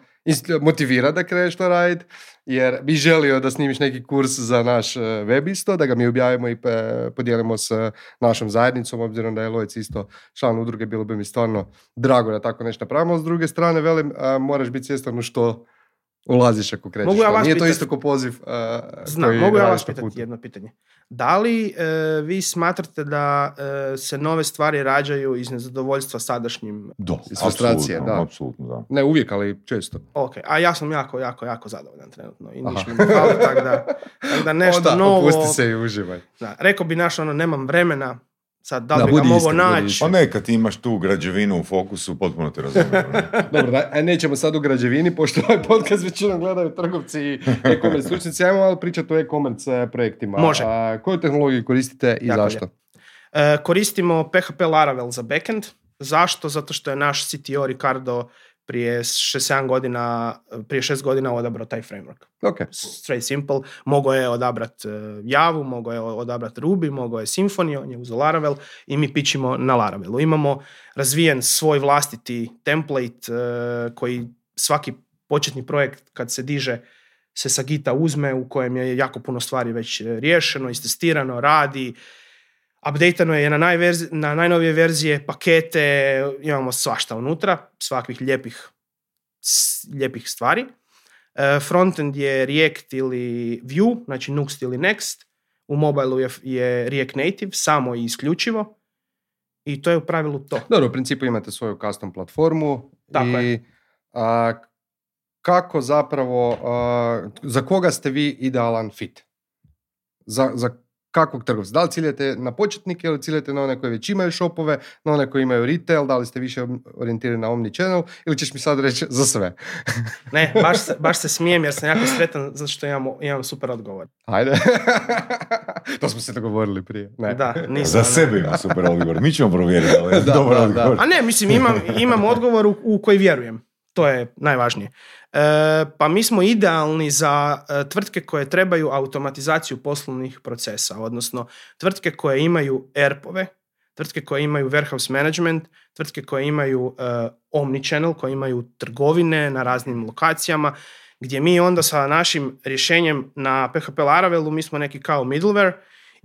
motivirati da kreneš to raditi, jer bi želio da snimiš neki kurs za naš e, web isto, da ga mi objavimo i podijelimo s e, našom zajednicom, obzirom da je Lojec isto član udruge, bilo bi mi stvarno drago da tako nešto napravimo. S druge strane, velim, moraš biti svjestan u što ulaziš ako krećeš. Mogu ja to. vas Nije to pitat? isto ko poziv a, Znam, mogu ja vas pitati putu. jedno pitanje. Da li e, vi smatrate da e, se nove stvari rađaju iz nezadovoljstva sadašnjim? Da, Iz frustracije, apsolutno, da. Apsolutno, da. Ne uvijek, ali često. Ok, a ja sam jako, jako, jako zadovoljan trenutno i ništa mi ne fali, tako da, tak da [LAUGHS] nešto Onda, novo... opusti se i uživaj. Da, rekao bi naš ono, nemam vremena, sad da li Da, bi ga mogao naći. Pa ne, kad ti imaš tu građevinu u fokusu, potpuno te razumijem. ne. [LAUGHS] Dobro, da, a nećemo sad u građevini, pošto ovaj podcast većinom gledaju trgovci i e-commerce stručnjaci. Ajmo malo pričati o e-commerce e, projektima. Može. A, koju tehnologiju koristite i Jako zašto? E, koristimo PHP Laravel za backend. Zašto? Zato što je naš CTO Ricardo prije 6-7 godina, prije 6 godina odabrao taj framework. Ok, Straight simple. Mogao je odabrat e, Javu, mogao je odabrat Ruby, mogao je Symfony, on je uzeo Laravel i mi pičimo na Laravelu. Imamo razvijen svoj vlastiti template e, koji svaki početni projekt kad se diže se sa Gita uzme u kojem je jako puno stvari već e, riješeno, istestirano, radi, updateano je na, najverzi, na najnovije verzije, pakete, imamo svašta unutra, svakvih lijepih, lijepih stvari. E, Frontend je React ili Vue, znači Nuxt ili Next. U mobilu je, je React Native, samo i isključivo. I to je u pravilu to. Dobro, u principu imate svoju custom platformu Tako i je. a, kako zapravo, a, za koga ste vi idealan fit? Za, za kakvog trgovca? Da li ciljate na početnike ili ciljate na one koji već imaju shopove, na one koji imaju retail, da li ste više orijentirani na omni-channel ili ćeš mi sad reći za sve? [LAUGHS] Ne, baš se, baš se smijem jer sam jako sretan zato što imam, imam super odgovor. Ajde. [LAUGHS] to smo se dogovorili prije. Ne. Da, nisam. Za ono- sebe ima super odgovor. Mi ćemo provjeriti, ali [LAUGHS] Da, dobar da, odgovor. A ne, mislim, imam, imam odgovor u, u koji vjerujem. To je najvažnije. E, pa mi smo idealni za e, tvrtke koje trebaju automatizaciju poslovnih procesa, odnosno tvrtke koje imaju ERP-ove, tvrtke koje imaju warehouse management, tvrtke koje imaju e, omnichannel, koje imaju trgovine na raznim lokacijama, gdje mi onda sa našim rješenjem na PHP Laravelu, mi smo neki kao middleware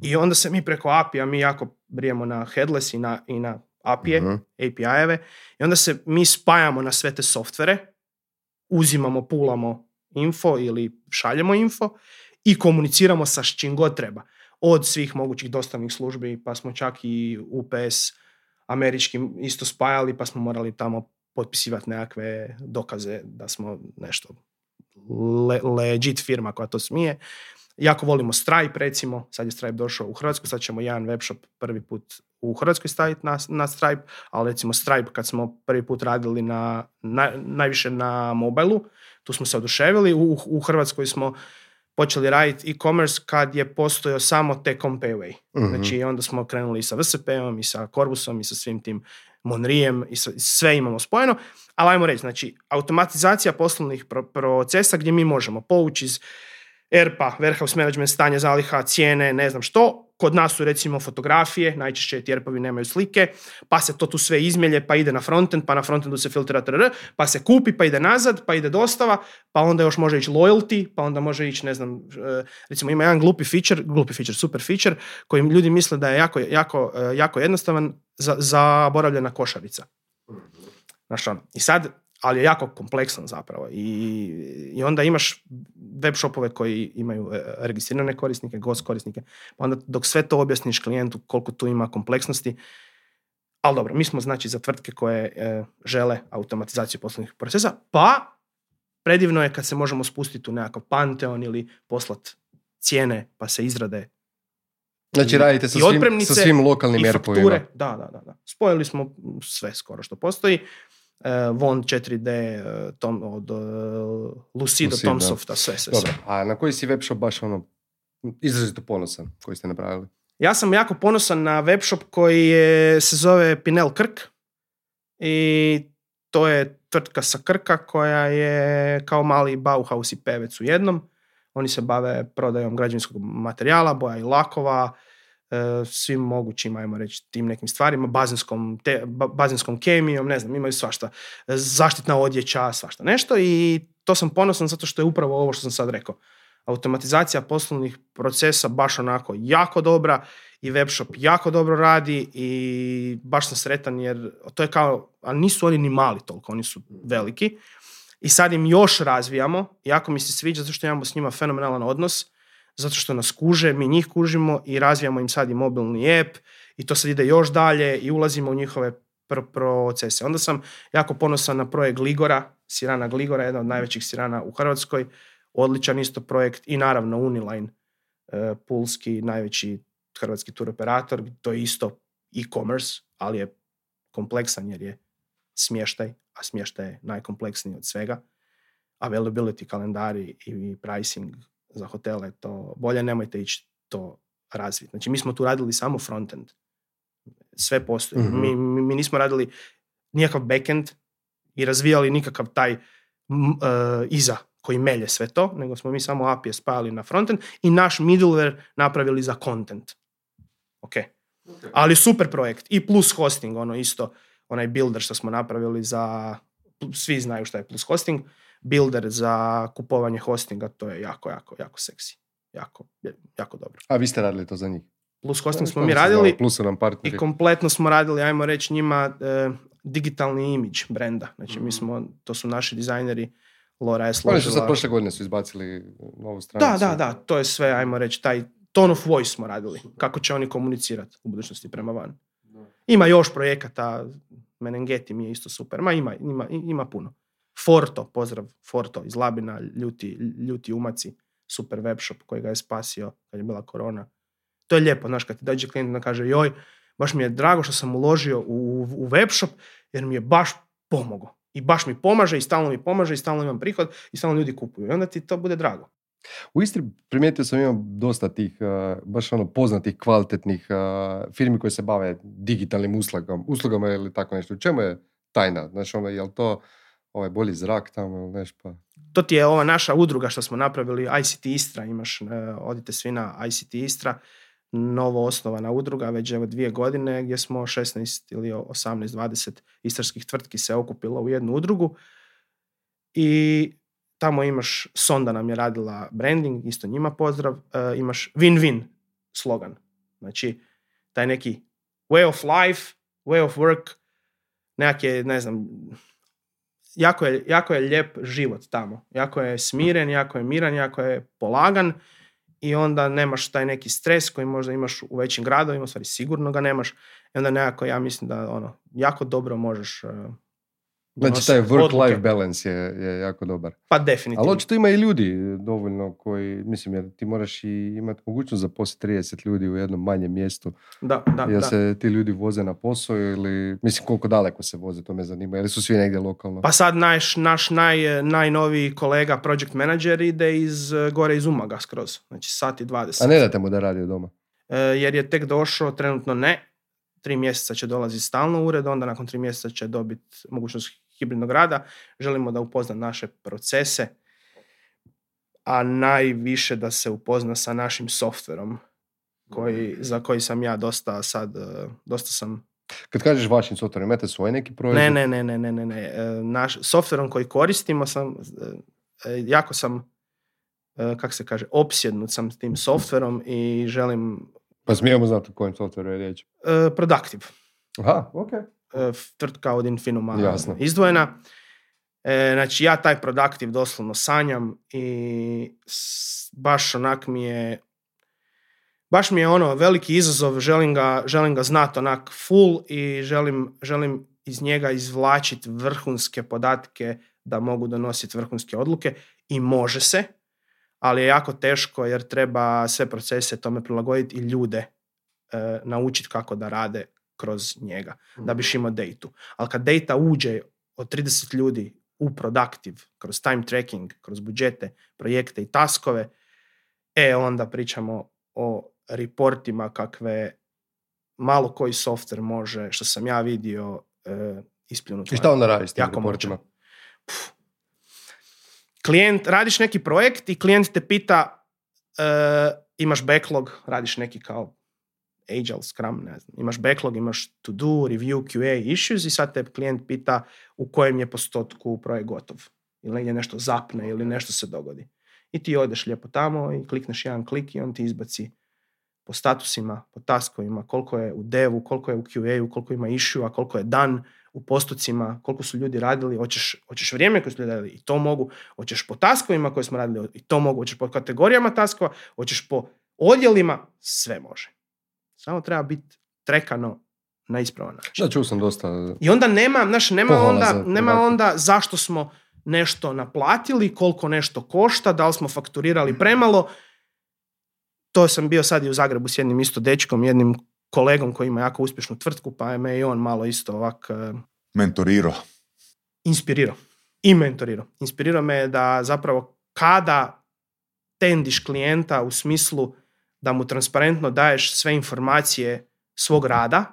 i onda se mi preko API-a, mi jako brijemo na headless i na, i na API-e, Mhm. API-eve i onda se mi spajamo na sve te softvere, uzimamo, pulamo info ili šaljemo info i komuniciramo sa čim god treba. Od svih mogućih dostavnih službi, pa smo čak i UPS američkim isto spajali, pa smo morali tamo potpisivati nekakve dokaze da smo nešto le- legit firma koja to smije. Jako volimo Stripe, recimo, sad je Stripe došao u Hrvatsku, sad ćemo jedan webshop prvi put u Hrvatskoj staviti na, na Stripe, ali recimo Stripe kad smo prvi put radili na, na- najviše na mobilu, tu smo se oduševili, u, u Hrvatskoj smo počeli raditi e-commerce kad je postojao samo Tecom Payway. Mhm. Znači onda smo krenuli i sa VSP-om i sa Corbusom i sa svim tim Monrijem i sa- sve imamo spojeno. Ali ajmo reći, znači automatizacija poslovnih pro- procesa gdje mi možemo povući iz ERP-a, warehouse management, stanje zaliha, cijene, ne znam što. Kod nas su recimo fotografije, najčešće ti ERP-ovi nemaju slike, pa se to tu sve izmelje, pa ide na frontend, pa na frontendu se filtrira trr, pa se kupi, pa ide nazad, pa ide dostava, pa onda još može ići loyalty, pa onda može ići, ne znam, e, recimo ima jedan glupi feature, glupi feature, super feature, koji ljudi misle da je jako, jako, e, jako jednostavan, za, zaboravljena košarica. Znaš ono, i sad, ali je jako kompleksan zapravo. I, i onda imaš web shopove koji imaju e, registrirane korisnike, gost korisnike, pa onda dok sve to objasniš klijentu koliko tu ima kompleksnosti, ali dobro, mi smo znači za tvrtke koje e, žele automatizaciju poslovnih procesa, pa predivno je kad se možemo spustiti u nekakav Pantheon ili poslat cijene pa se izrade Znači radite sa svim, sa svim lokalnim i fakture. Da, da, da, da. Spojili smo sve skoro što postoji. Uh, Von 4D, e, tom, od uh, Lucido, Lucido. Tomsofta, sve, sve, Dobro, sve. a na koji si web shop baš ono izrazito ponosan koji ste napravili? Ja sam jako ponosan na webshop koji je, se zove Pinel Krk i to je tvrtka sa Krka koja je kao mali Bauhaus i pevec u jednom. Oni se bave prodajom građevinskog materijala, boja i lakova, e, svim mogućim, ajmo reći, tim nekim stvarima, bazenskom, te, ba- bazenskom kemijom, ne znam, imaju svašta. E, Zaštitna odjeća, svašta nešto i to sam ponosan zato što je upravo ovo što sam sad rekao. Automatizacija poslovnih procesa baš onako jako dobra i webshop jako dobro radi i baš sam sretan jer to je kao, a nisu oni ni mali toliko, oni su veliki. I sad im još razvijamo, jako mi se sviđa zato što imamo s njima fenomenalan odnos, zato što nas kuže, mi njih kužimo i razvijamo im sad i mobilni app i to sad ide još dalje i ulazimo u njihove pr- procese. Onda sam jako ponosan na projekt Gligora, Sirana Gligora, jedna od najvećih sirana u Hrvatskoj, odličan isto projekt i naravno Uniline, e, pulski najveći hrvatski tur operator, to je isto e-commerce, ali je kompleksan jer je smještaj, a smještaj je najkompleksniji od svega. Availability, kalendari i pricing za hotele, to bolje nemojte ići to razviti. Znači mi smo tu radili samo frontend. Sve postoji. Mhm. mi, mi, mi nismo radili nikakav backend i razvijali nikakav taj e, iza koji melje sve to, nego smo mi samo API spajali na frontend i naš middleware napravili za content. Ok. Ali super projekt. I plus hosting, ono isto, onaj builder što smo napravili za, svi znaju šta je plus hosting, builder za kupovanje hostinga, to je jako, jako, jako seksi. Jako, jako dobro. A vi ste radili to za njih? Plus hosting smo To mi radili nam i kompletno smo radili, ajmo reći njima, e, digitalni imidž brenda. Znači mi smo, to su naši dizajneri, Laura je Oni su složila. sad prošle godine su izbacili novu Da, stranicu. da, da, to je sve, ajmo reći, taj tone of voice smo radili. Kako će oni komunicirati u budućnosti prema van. Ima još projekata, Menengeti mi je isto super, ma ima, ima, ima puno. Forto, pozdrav Forto iz Labina, ljuti, ljuti umaci, super webshop koji ga je spasio kad je bila korona. To je lijepo, znaš, kad ti dođe klijent i kaže, joj, baš mi je drago što sam uložio u, u webshop jer mi je baš pomogao. I baš mi pomaže i stalno mi pomaže i stalno imam prihod i stalno ljudi kupuju. I onda ti to bude drago. U Istri primijetio sam imam dosta tih uh, baš ono poznatih kvalitetnih uh, firmi koje se bave digitalnim uslugama, uslugama ili tako nešto. U čemu je tajna? Znači ono, je li to ovaj bolji zrak tamo ili nešto pa? To ti je ova naša udruga što smo napravili, ICT Istra, imaš, uh, odite svi na ICT Istra, novo osnovana udruga, već evo dvije godine gdje smo 16 ili 18-20 istarskih tvrtki se okupilo u jednu udrugu i tamo imaš, Sonda nam je radila branding, isto njima pozdrav, uh, imaš win-win slogan. Znači, taj neki way of life, way of work, nekak ne znam, jako je, jako je lijep život tamo. Jako je smiren, jako je miran, jako je polagan i onda nemaš taj neki stres koji možda imaš u većim gradovima, stvari sigurno ga nemaš. I onda nekako ja mislim da ono, jako dobro možeš uh, Znači taj work-life balance je, je jako dobar. Pa definitivno. Ali očito ima i ljudi dovoljno koji, mislim, jer ti moraš i imati mogućnost zaposliti 30 ljudi u jednom manjem mjestu. Da, da, Jel se ti ljudi voze na posao ili, mislim, koliko daleko se voze, to me zanima. Ili su svi negdje lokalno? Pa sad naš, naš naj, najnoviji kolega, project manager, ide iz gore iz Umaga skroz. Znači sat i 20. A ne date mu da radi od doma? E, jer je tek došao, trenutno ne. Tri mjeseca će dolaziti stalno u ured, onda nakon tri mjeseca će dobiti mogućnost hibridnog rada, želimo da upozna naše procese, a najviše da se upozna sa našim softverom koji, za koji sam ja dosta sad, e, dosta sam kad kažeš vašim softverom, imate svoj neki proizvod? Ne, ne, ne, ne, ne, ne, ne. E, naš, softverom koji koristimo sam, e, jako sam, kak se kaže, opsjednut sam s tim softverom i želim... Pa smijemo znati o kojem softveru je riječ? Productive. Aha, ok. E, tvrtka od Infinuma Jasno. izdvojena. E, znači ja taj produktiv doslovno sanjam i baš onak mi je baš mi je ono veliki izazov, želim ga, želim ga znati onak full i želim, želim iz njega izvlačiti vrhunske podatke da mogu donositi vrhunske odluke i može se, ali je jako teško jer treba sve procese tome prilagoditi i ljude e, naučiti kako da rade kroz njega, da biš mhm. imao datu. Ali kad data uđe od 30 ljudi u productive, kroz time tracking, kroz budžete, projekte i taskove, e onda pričamo o reportima kakve malo koji softver može, što sam ja vidio, e, ispljunuti. I šta onda radiš s tim reportima? Klijent, radiš neki projekt i klijent te pita e, imaš backlog, radiš neki kao Agile, Scrum, ne znam. Imaš backlog, imaš to do, review, QA, issues i sad te klijent pita u kojem je postotku projekt gotov. Ili negdje nešto zapne ili nešto se dogodi. I ti odeš lijepo tamo i klikneš jedan klik i on ti izbaci po statusima, po taskovima, koliko je u devu, koliko je u QA-u, koliko ima issue, a koliko je dan u postocima, koliko su ljudi radili, hoćeš, hoćeš vrijeme koje su ljudi radili i to mogu, hoćeš po taskovima koje smo radili i to mogu, hoćeš po kategorijama taskova, hoćeš po odjelima, sve može. Samo treba biti trekano na ispravan način. Da, čuo sam dosta. I onda nema, znaš, nema onda, nema onda zašto smo nešto naplatili, koliko nešto košta, da li smo fakturirali premalo. To sam bio sad i u Zagrebu s jednim isto dečkom, jednim kolegom koji ima jako uspješnu tvrtku, pa je me i on malo isto ovak... Eh, Mentorirao. Inspirirao. I mentorirao. Inspirirao me da zapravo kada tendiš klijenta u smislu da mu transparentno daješ sve informacije svog rada,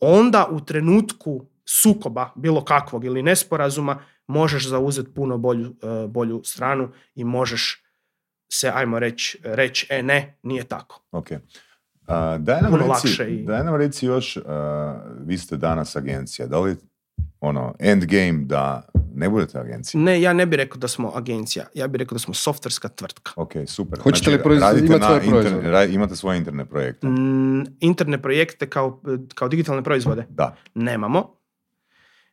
onda u trenutku sukoba bilo kakvog ili nesporazuma možeš zauzeti puno bolju, e, bolju stranu i možeš se, ajmo reći, reći, e ne, nije tako. Ok. Uh, daj, nam reci, i... daj nam reci još, vi ste danas agencija, da li ono, endgame da ne budete agencija? Ne, ja ne bih rekao da smo agencija. Ja bih rekao da smo softverska tvrtka. Ok, super. Hoćete znači, li proizvod, imati svoje proizvode? imate svoje interne projekte? Mm, interne projekte kao, kao digitalne proizvode? Da. Nemamo.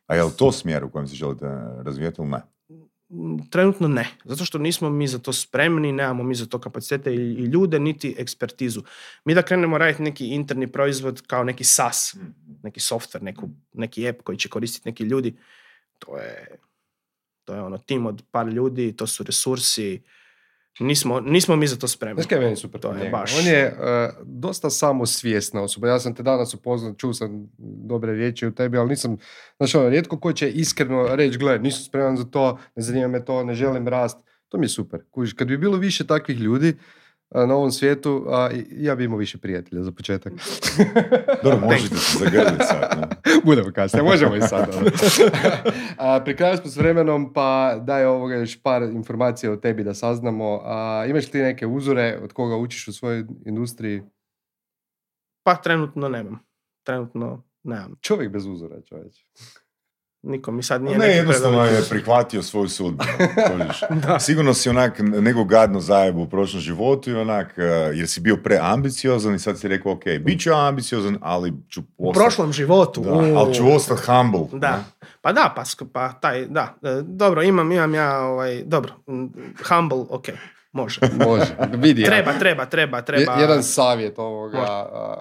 A je li to smjer u kojem se želite razvijeti ili ne? m, trenutno ne. Zato što nismo mi za to spremni, nemamo mi za to kapacitete i, i ljude, niti ekspertizu. Mi da krenemo raditi neki interni proizvod kao neki SaaS, neki software, neku, neki app koji će koristiti neki ljudi, to je, to je ono tim od par ljudi, to su resursi, nismo, nismo mi za to spremni. Znaš meni super To je baš- On je uh, dosta samosvjesna osoba. Ja sam te danas upoznao, čuo sam dobre riječi u tebi, ali nisam, znaš ono, rijetko ko će iskreno reći, gle, nisam spreman za to, ne zanima me to, ne želim rast. To mi je super. Kužiš, kad bi bilo više takvih ljudi na ovom svijetu, a, ja bi imao više prijatelja za početak. [LAUGHS] Dobro, možete se zagrliti sad. ne? [LAUGHS] Budemo kasnije, možemo i sad. [LAUGHS] A, pri kraju smo s vremenom, pa daj ovoga još par informacija o tebi da saznamo. A, imaš li ti neke uzore od koga učiš u svojoj industriji? Pa trenutno nemam. Trenutno nemam. Čovjek bez uzora, čovječ. Niko mi sad nije Ne, neki jednostavno je prihvatio svoju. [LAUGHS] Da. Sigurno si onak nego gadno zajebu u prošlom životu i onak, eh, jer si bio preambiciozan i sad si rekao, ok, bit ću ambiciozan, ali ću U ostati... prošlom životu. Da, u. ali ću ostati humble. Da. ne? Pa da, pa, pa taj, da. E, Dobro, imam, imam ja, ovaj, dobro, m, humble, ok, može. [LAUGHS] Može, vidi. Treba, treba, treba, treba. Je- Jedan savjet ovoga Može.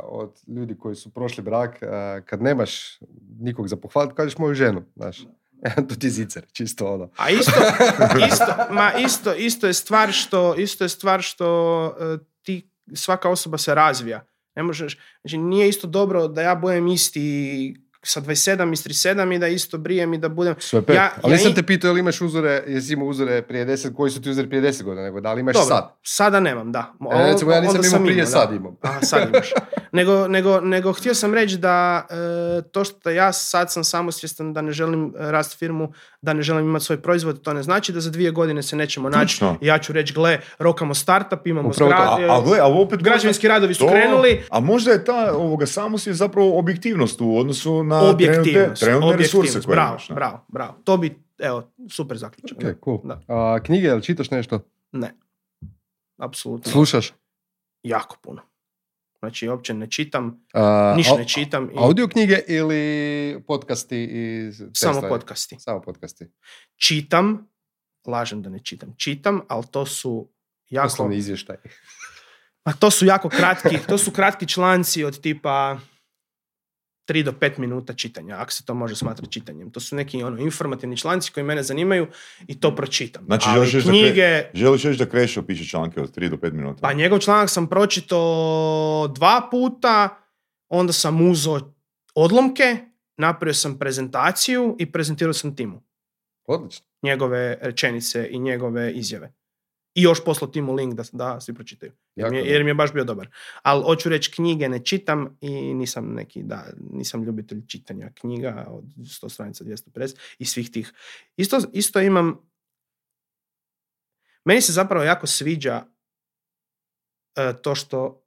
od ljudi koji su prošli brak, kad nemaš nikog za pohvaliti, kažeš moju ženu, znaš. [LAUGHS] to ti zicer, čisto ono. A isto, [LAUGHS] isto, ma isto, isto je stvar što, isto je stvar što e, ti, svaka osoba se razvija. Ne možeš, znači nije isto dobro da ja budem isti sa 27 i s 37 i da isto brijem i da budem... Sve pet. Ja- Ali ja nisam i- te pitao je li imaš uzore, jesi imao uzore prije deset, koji su ti uzori prije deset godina, nego da li imaš Dobro, sad? sada nemam, da. E, recimo, ja nisam imao prije, da. sad imam. Aha, sad imaš. [LAUGHS] Nego, nego, nego htio sam reći da e, to što ja sad sam samosvjestan da ne želim rast firmu, da ne želim imati svoj proizvod, to ne znači da za dvije godine se nećemo naći. Ja ću reći, gle, rokamo startup, imamo Upravo to. zgrade, A, a gle, ali opet... građevinski radovi su To- krenuli, A možda je ta ovoga samosvijest zapravo objektivnost u odnosu na trenutne, objektivnost. trenutne resurse objektivnost, koje bravo, imaš. ne? bravo, bravo. To bi, evo, super zaključak. Ok, cool. Da. A, knjige, jel čitaš nešto? Ne, apsolutno. Slušaš? Jako puno. Znači, uopće ne čitam, A, ništa au- ne čitam. I Audio knjige ili podcasti i samo podcasti. Samo podcasti. čitam, lažem da ne čitam, čitam, ali to su jako, Poslovni izvještaj. a to su jako kratki, to su kratki članci od tipa 3 do 5 minuta čitanja, ako se to može smatrati čitanjem. To su neki ono informativni članci koji mene zanimaju i to pročitam. Znači, Ali želiš reći da knjige, Želiš reći da Krešo piše članke od 3 do 5 minuta? pa njegov članak sam pročitao dva puta, onda sam uzeo odlomke, napravio sam prezentaciju i prezentirao sam timu. Odlično. njegove rečenice i njegove izjave. I još poslao timu link da, da svi pročitaju. Jer mi, je, jer mi je baš bio dobar. Ali hoću reći, knjige ne čitam i nisam neki, da, nisam ljubitelj čitanja knjiga od 100 stranica, 250 i svih tih. Isto, isto imam, meni se zapravo jako sviđa e, to što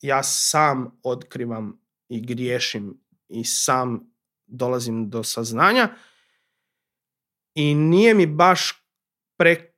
ja sam otkrivam i griješim i sam dolazim do saznanja i nije mi baš pre...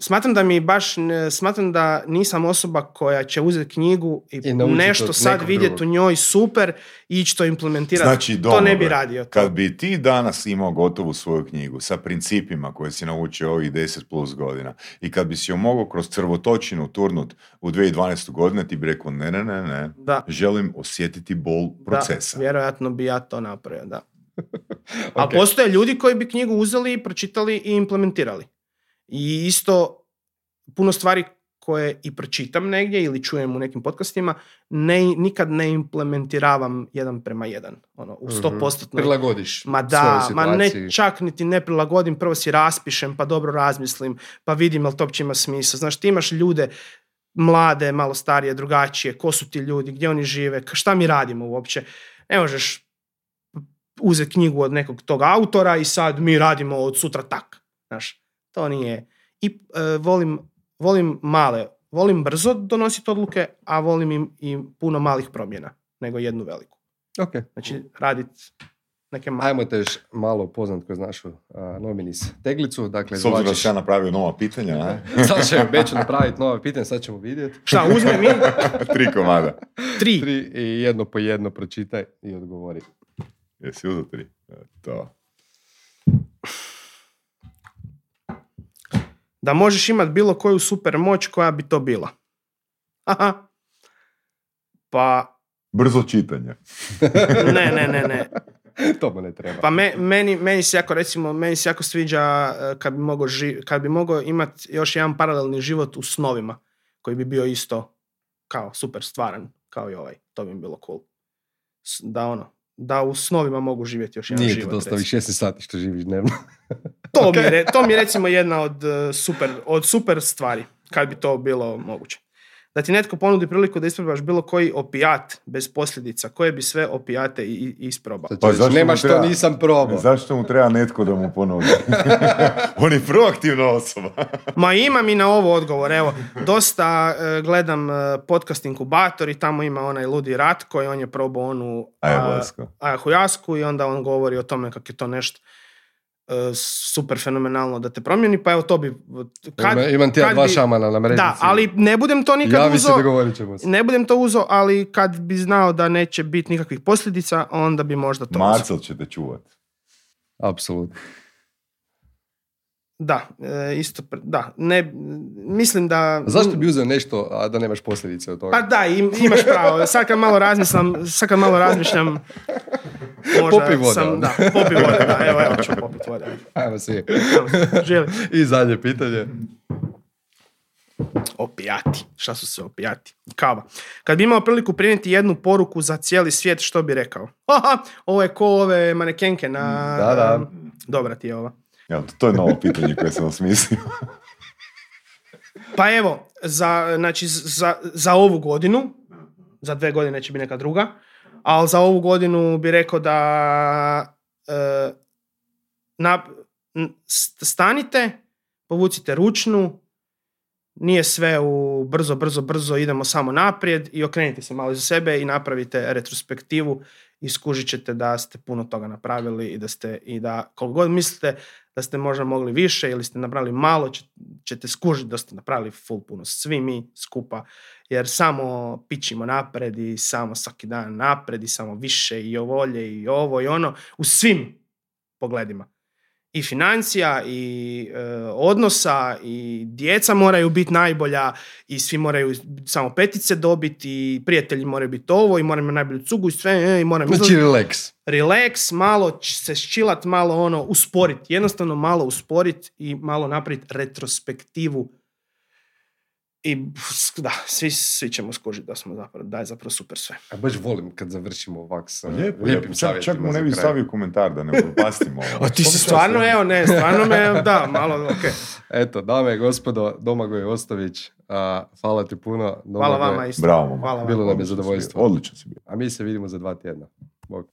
Smatram da mi baš, smatram da nisam osoba koja će uzeti knjigu i, I nešto sad vidjeti u njoj super i ići to implementirati. Znači, to ne bi radio. To. Kad bi ti danas imao gotovu svoju knjigu sa principima koje si naučio ovih 10 plus godina i kad bi si ju mogao kroz crvotočinu turnut u 2012. godine, ti bi rekao ne, ne, ne, ne, Da, želim osjetiti bol procesa. Da, vjerojatno bi ja to napravio, da. [LAUGHS] A Ok. postoje ljudi koji bi knjigu uzeli, pročitali i implementirali. I isto puno stvari koje i pročitam negdje ili čujem u nekim podcastima, ne, nikad ne implementiravam jedan prema jedan. Ono, u Mhm. 100%. Prilagodiš Ma da, ma ne čak niti ne prilagodim, prvo si raspišem, pa dobro razmislim, pa vidim jel to uopće ima smisla. Znaš, ti imaš ljude mlade, malo starije, drugačije, ko su ti ljudi, gdje oni žive, šta mi radimo uopće. Ne možeš uzeti knjigu od nekog tog autora i sad mi radimo od sutra tak. Znaš, to nije. I e, volim, volim male, volim brzo donositi odluke, a volim im i puno malih promjena, nego jednu veliku. Ok. Znači, raditi neke male. Ajmo te još malo upoznat kroz našu a, nominis teglicu. Dakle, S obzirom da ja napravio nova pitanja, a? [LAUGHS] sad ćemo već napraviti nove pitanje, sad ćemo vidjeti. Šta, uzmem mi [LAUGHS] tri komada. tri. Tri i jedno po jedno pročitaj i odgovori. Jesi uzeo tri? E, To. Da možeš imati bilo koju super moć, koja bi to bila? Aha. Pa, Brzo čitanje. [LAUGHS] ne, ne, ne, ne. to mu ne treba. Pa me- meni, meni se jako, recimo, meni se jako sviđa eh, kad bi mogao, ži- kad bi mogao imati još jedan paralelni život u snovima, koji bi bio isto kao super stvaran, kao i ovaj. To bi mi bilo cool. Da ono, da u snovima mogu živjeti još jedan Nije život. dosta recimo. ovih 16 sati što živiš dnevno. [LAUGHS] To, mi je, to mi je recimo jedna od, eh, super, od super stvari, kad bi to bilo moguće. Da ti netko ponudi priliku da isprobaš bilo koji opijat bez posljedica, koje bi sve opijate i, i isprobao. Pa zašto nema mu što treba- nisam probao. Zašto mu treba netko da mu ponudi? [LAUGHS] On je proaktivna osoba. [LAUGHS] Ma imam i na ovo odgovor, evo, dosta e, gledam e, podcast Inkubator i tamo ima onaj ludi Ratko i on je probao onu ayahuasku i onda on govori o tome kako je to nešto e, super fenomenalno da te promijeni, pa evo to bi... Kad, Ima- imam ti ja dva bi- šamana na mrežici. Da, ali ne budem to nikad Javi se, uzeo, dogovorit ćemo se. ne budem to uzeo, ali kad bi znao da neće biti nikakvih posljedica, onda bi možda to uzeo. Marcel će te čuvat. Apsolutno. Da, e, isto, da, ne, mislim da... Zašto bi uzeo nešto, a da nemaš posljedice od toga? Pa da, im- imaš pravo. Sad kad malo razmišljam, sad kad malo razmišljam, [LAUGHS] možda Popi sam, onda. da, popi vode, da, evo, evo ću popit vode. Ajmo svi. Želi. I zadnje pitanje. Opijati. Šta su sve opijati? Kava. Kad bi imao priliku prenijeti jednu poruku za cijeli svijet, što bi rekao? [LAUGHS] Aha, ovo je ko ove manekenke na... Da, da. Dobra ti je ova. Evo, to je novo pitanje koje sam osmislio. Pa evo, za, znači, za, za ovu godinu, za dve godine će biti neka druga, ali za ovu godinu bi rekao da e, na, stanite, povucite ručnu, nije sve u brzo, brzo, brzo, idemo samo naprijed i okrenite se malo za sebe i napravite retrospektivu i skužit ćete da ste puno toga napravili i da ste i da koliko god mislite da ste možda mogli više ili ste napravili malo, će- ćete skužiti da ste napravili full puno. Svi mi skupa, jer samo pićimo napred i samo svaki dan napred i samo više i ovolje i ovo i ono u svim pogledima. I financija i e, odnosa i djeca moraju biti najbolja i svi moraju samo petice dobiti i prijatelji moraju biti ovo i moramo imati najbolju cugu i sve e, i moram Znači, relax. relax, malo se ščilat, malo ono, usporit. Jednostavno malo usporit i malo napraviti retrospektivu. I da, svi, svi ćemo skužiti da smo zapravo, da je zapravo super sve. A baš volim kad završimo ovak sa Lijepo, lijepim lijepo. Čak, čak savjetima mu ne za bi kraj. stavio komentar da ne propastimo. [LAUGHS] A ti si stvarno, evo, ne, stvarno me, da, malo, [LAUGHS] ok. Eto, dame i gospodo, Domagoj Ostović, a, hvala ti puno. Hvala Domagoj. vama isto. Bravo, Hvala vam. Bilo nam je zadovoljstvo. Odlično si bio. A mi se vidimo za dva tjedna. Bog.